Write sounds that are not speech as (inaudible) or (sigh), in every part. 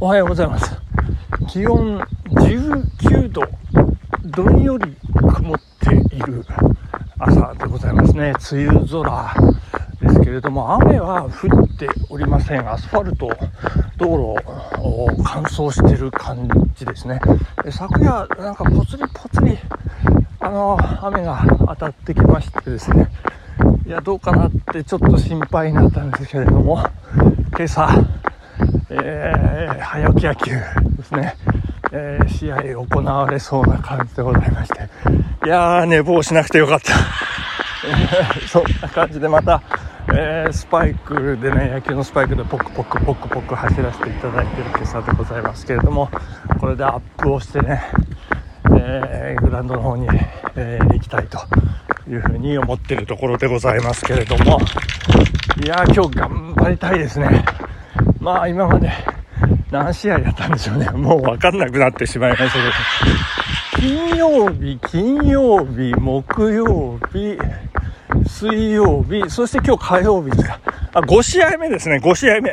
おはようございます。気温19度どんより曇っている朝でございますね。梅雨空ですけれども雨は降っておりません。アスファルト道路乾燥してる感じですね。昨夜なんかぽつりぽつりあの雨が当たってきましてですね。いやどうかなってちょっと心配になったんですけれども今朝えー、早起き野球ですね、えー、試合行われそうな感じでございまして、いやー、寝坊しなくてよかった。(laughs) そんな感じでまた、えー、スパイクでね、野球のスパイクでポクポクポクポク走らせていただいている今朝でございますけれども、これでアップをしてね、えー、グラウンドの方に、えー、行きたいというふうに思っているところでございますけれども、いやー、今日頑張りたいですね。まあ今まで何試合やったんでしょうね。(laughs) もうわかんなくなってしまいましたけど。金曜日、金曜日、木曜日、水曜日、そして今日火曜日ですか。あ、5試合目ですね、5試合目。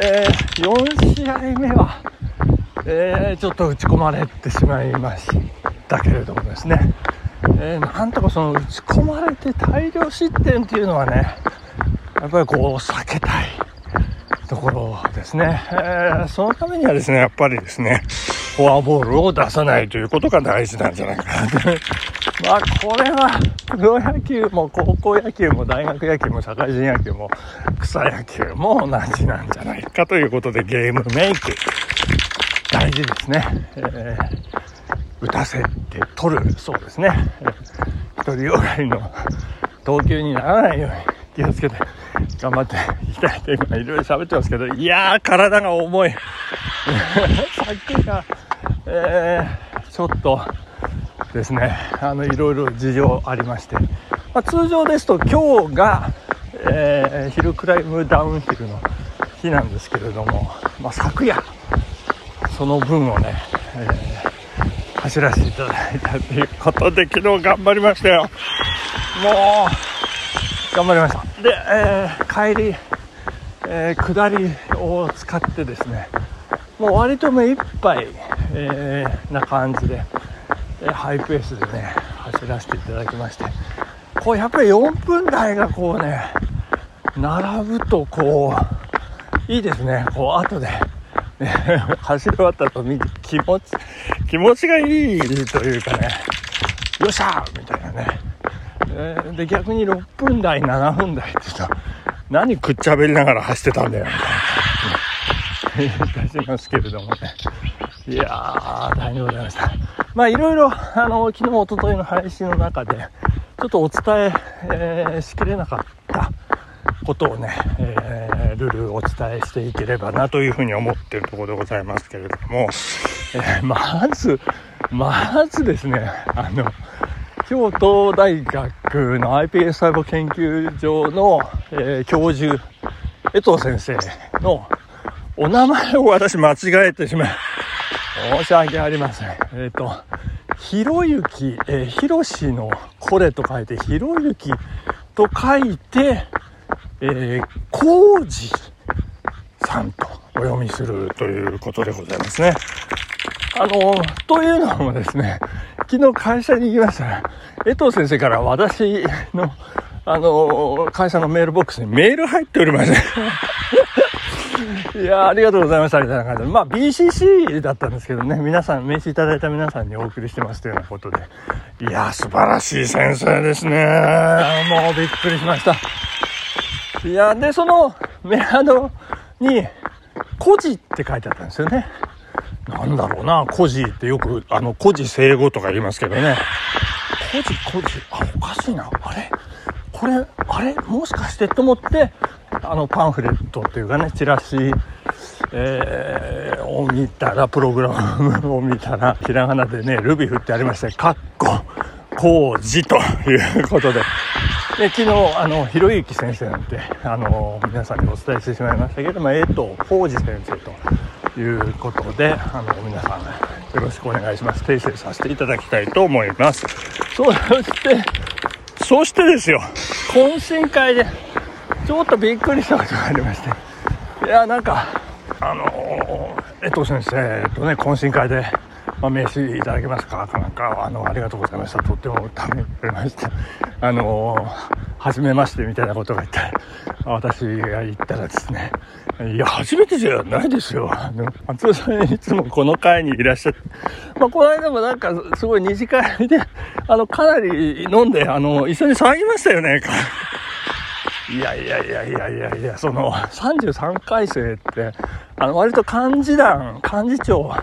えー、4試合目は、えー、ちょっと打ち込まれてしまいましたけれどもですね。えー、なんとかその打ち込まれて大量失点っていうのはね、やっぱりこう避けたい。ですね。えー、そのためにはですね、やっぱりですね、フォアボールを出さないということが大事なんじゃないかなと。(laughs) まあ、これは、プロ野球も高校野球も大学野球も社会人野球も草野球も同じなんじゃないかということでゲームメイク、大事ですね。えー、打たせて取る、そうですね。独りよがりの投球にならないように気をつけて頑張っていきたいと今いろいろ喋ってますけど、いやー、体が重い。(laughs) さっきが、えー、ちょっとですね、あの、いろいろ事情ありまして、まあ、通常ですと今日が、えー、ヒルクライムダウンヒルの日なんですけれども、まあ、昨夜、その分をね、えー、走らせていただいたということで、昨日頑張りましたよ。もう、頑張りました。で、えー、帰り、えー、下りを使ってですねもう割と目いっぱい、えー、な感じで、えー、ハイペースでね走らせていただきましてこうやっぱり4分台がこうね並ぶとこういいですね。こう後で、ね、(laughs) 走り終わったと見て気持ち気持ちがいいというかねよっしゃーみたいなね。え、で逆に6分台7分台って言うと何くっちゃべりながら走ってたんだよ。みたいない出しますけれどもねいやー大変でございました。まあいろいろあの昨日おとといの配信の中でちょっとお伝ええー、しきれなかったことをね、えー、ルールお伝えしていければなというふうに思っているところでございますけれども、えー、まずまずですねあの京都大学の iPS 細胞研究所の、えー、教授、江藤先生のお名前を私間違えてしまい、申し訳ありません。えっ、ー、と、ひろゆき、えー、ひろしのこれと書いて、ひろゆきと書いて、えー、こうじさんとお読みするということでございますね。あの、というのもですね、昨日会社に行きましたら、江藤先生から私の、あの、会社のメールボックスにメール入っておりまして。(laughs) いやありがとうございました、みたいな感じで。まあ、BCC だったんですけどね、皆さん、名刺いただいた皆さんにお送りしてますというようなことで。いや素晴らしい先生ですね。もうびっくりしました。いやで、そのメアドに、孤児って書いてあったんですよね。なんだろうな、孤児ってよく、あの、孤児生語とか言いますけどね。孤児、孤児、あ、おかしいな。あれ？これ、あれ？もしかしてと思って、あの、パンフレットっていうかね、チラシ、えー、を見たら、プログラムを見たら、ひらがなでね、ルビ振ってありまして、かっこ、工事ということで、で昨日、あの、ひろゆき先生なんて、あの、皆さんにお伝えしてしまいましたけども、えっと、浩二先生と、いうことで、あの、皆さん、よろしくお願いします。訂正させていただきたいと思います。そして、そしてですよ、懇親会で、ちょっとびっくりしたことがありまして、いや、なんか、あの江藤先生とね懇親会で、まあ、名刺いただけますかかなんかあのありがとうございましたとってもためにくれましたあの初めましてみたいなことが言って私が言ったらですねいや初めてじゃないですよ。松尾さんいつもこの会にいらっしゃってまあこの間もなんかすごい二次会であのかなり飲んであの一緒に騒ぎましたよね。いやいやいやいやいやいや、その33回生って、あの割と幹事団、幹事長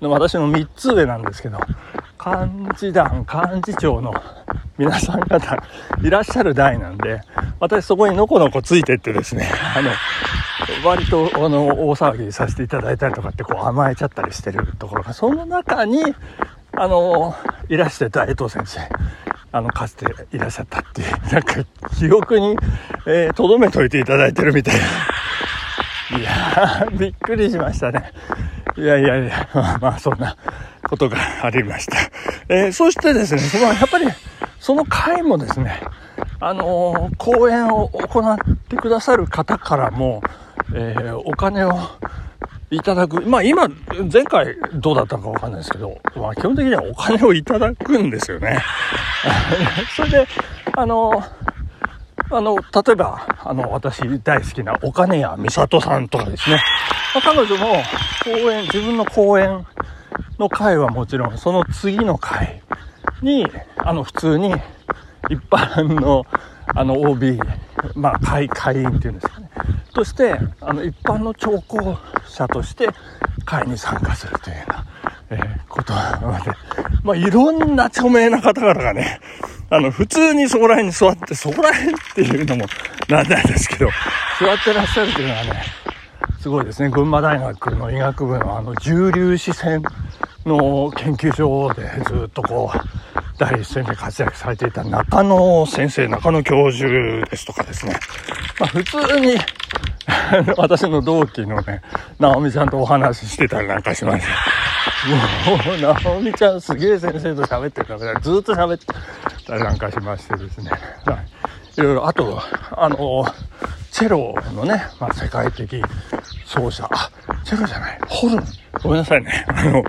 の私の3つ上なんですけど、幹事団、幹事長の皆さん方いらっしゃる代なんで、私そこにのこのこついてってですね、あの、割とあの大騒ぎさせていただいたりとかってこう甘えちゃったりしてるところが、その中に、あの、いらしてた江藤先生。あの、かつていらっしゃったっていう、なんか、記憶に、えー、留めといていただいてるみたいな。いや、びっくりしましたね。いやいやいや、まあ、まあ、そんなことがありました。えー、そしてですね、その、やっぱり、その回もですね、あのー、講演を行ってくださる方からも、えー、お金をいただく。まあ今、前回どうだったかわかんないですけど、まあ基本的にはお金をいただくんですよね。(laughs) それで、あの、あの、例えば、あの、私大好きなお金屋美里さんとかですね。まあ、彼女も講演、自分の講演の会はもちろん、その次の会に、あの、普通に一般の、あの、OB、まあ、会、会員っていうんですかね。として、あの、一般の聴講者として会に参加するというような、えー、ことなので、まあ、いろんな著名な方々がね、あの、普通にそこら辺に座って、そこら辺っていうのもなんないですけど、座ってらっしゃるというのはね、すごいですね。群馬大学の医学部のあの重粒子線の研究所でずっとこう、第一線で活躍されていた中野先生、中野教授ですとかですね。まあ普通に (laughs) 私の同期のね、直美ちゃんとお話ししてたりなんかしまして。もう、直美ちゃんすげえ先生と喋ってるから、ずっと喋ってたりなんかしましてですね。はい。いろいろ、あと、あの、チェロのね、まあ、世界的奏者、あ、チェロじゃない、ホルン。ごめんなさいね。あの、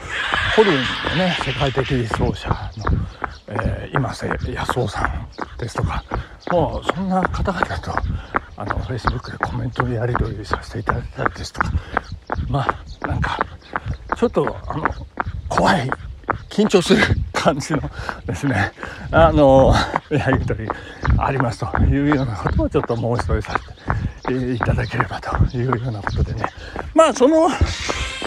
ホルンのね、世界的奏者の、えー、今瀬康夫さんですとか、もうそんな方々と、あの、Facebook でコメントをやり取りさせていただいたりですとか、まあ、なんか、ちょっと、あの、怖い、緊張する感じのですね、あの、やり取りありますというようなことをちょっと申し添えさせていただければというようなことでね。まあ、その、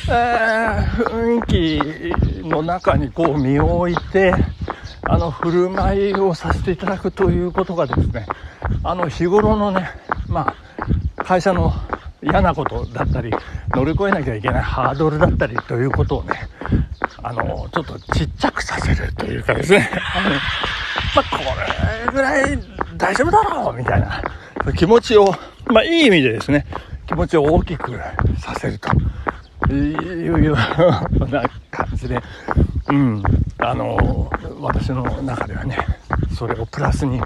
えー、雰囲気の中にこう身を置いて、あの、振る舞いをさせていただくということがですね、あの、日頃のね、まあ、会社の嫌なことだったり、乗り越えなきゃいけないハードルだったりということをね、あの、ちょっとちっちゃくさせるというかですね、まあ、これぐらい大丈夫だろうみたいな気持ちを、まあ、いい意味でですね、気持ちを大きくさせると。いうような感じで、うん、あの、私の中ではね、それをプラスに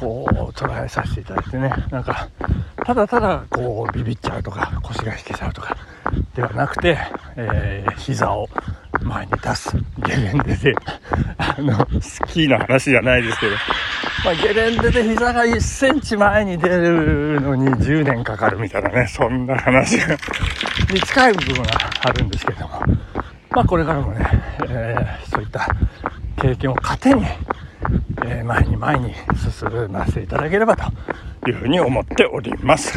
こう捉えさせていただいてね。なんかただただこうビビっちゃうとか腰が引けちゃうとかではなくて、えー、膝を前に出す。ゲレンデで。あのスキーの話じゃないですけど、まあ、ゲレンデで膝が1センチ前に出るのに10年かかるみたいなねそんな話に近い部分があるんですけどもまあこれからもね、えー、そういった経験を糧にえー、前に前に進ませていただければというふうに思っております。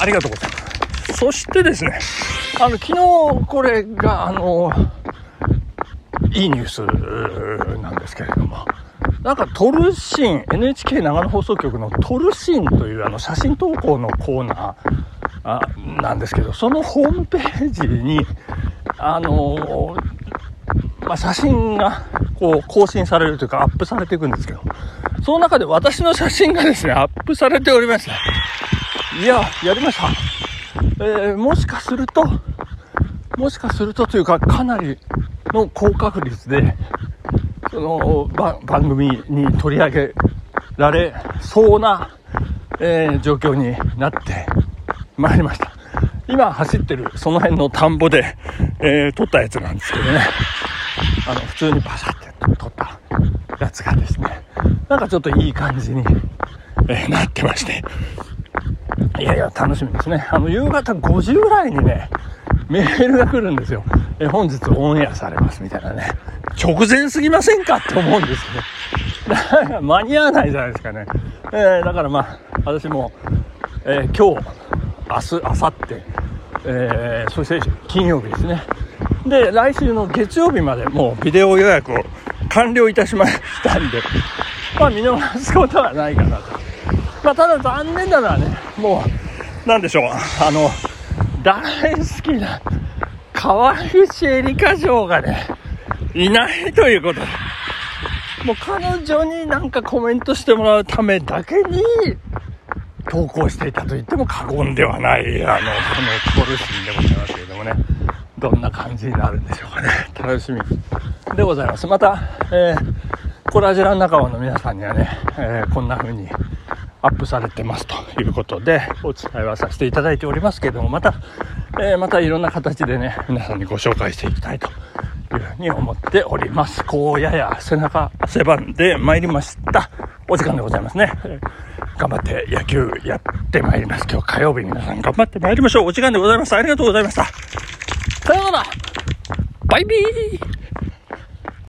ありがとうございます。そしてですね、あの、昨日これが、あの、いいニュースなんですけれども、なんかトルシン、NHK 長野放送局のトルシンというあの写真投稿のコーナーなんですけど、そのホームページに、あのまあ、写真がこう更新されるというかアップされていくんですけど、その中で私の写真がですね、アップされております。いや、やりました。えー、もしかすると、もしかするとというか、かなりの高確率で、その番組に取り上げられそうな、えー、状況になってまいりました。今走ってるその辺の田んぼで、えー、撮ったやつなんですけどね。あの、普通にバシャって撮ったやつがですね、なんかちょっといい感じに、えー、なってまして。いやいや、楽しみですね。あの、夕方5時ぐらいにね、メールが来るんですよ。えー、本日オンエアされますみたいなね。直前すぎませんかって思うんですけど。間に合わないじゃないですかね。えー、だからまあ、私も、えー、今日、明日、明後日、えー、そして金曜日ですね。で、来週の月曜日までもうビデオ予約を完了いたしましたんで、まあ見逃すことはないかなと。まあただ残念なのはね、もう、なんでしょう、あの、大好きな川口エリカ嬢がね、いないということで、もう彼女になんかコメントしてもらうためだけに、投稿していたと言っても過言ではない、あの、このコルシンでございますけれどもね、どんな感じになるんでしょうかね。楽しみでございます。また、えー、コラジラン仲間の皆さんにはね、えー、こんな風にアップされてますということで、お伝えはさせていただいておりますけれども、また、えー、またいろんな形でね、皆さんにご紹介していきたいとというふうに思っております。こうやや背中汗ばんで参りました。お時間でございますね。頑張って野球やってまいります。今日火曜日皆さん頑張って参りましょう。お時間でございます。ありがとうございました。さようならバイビー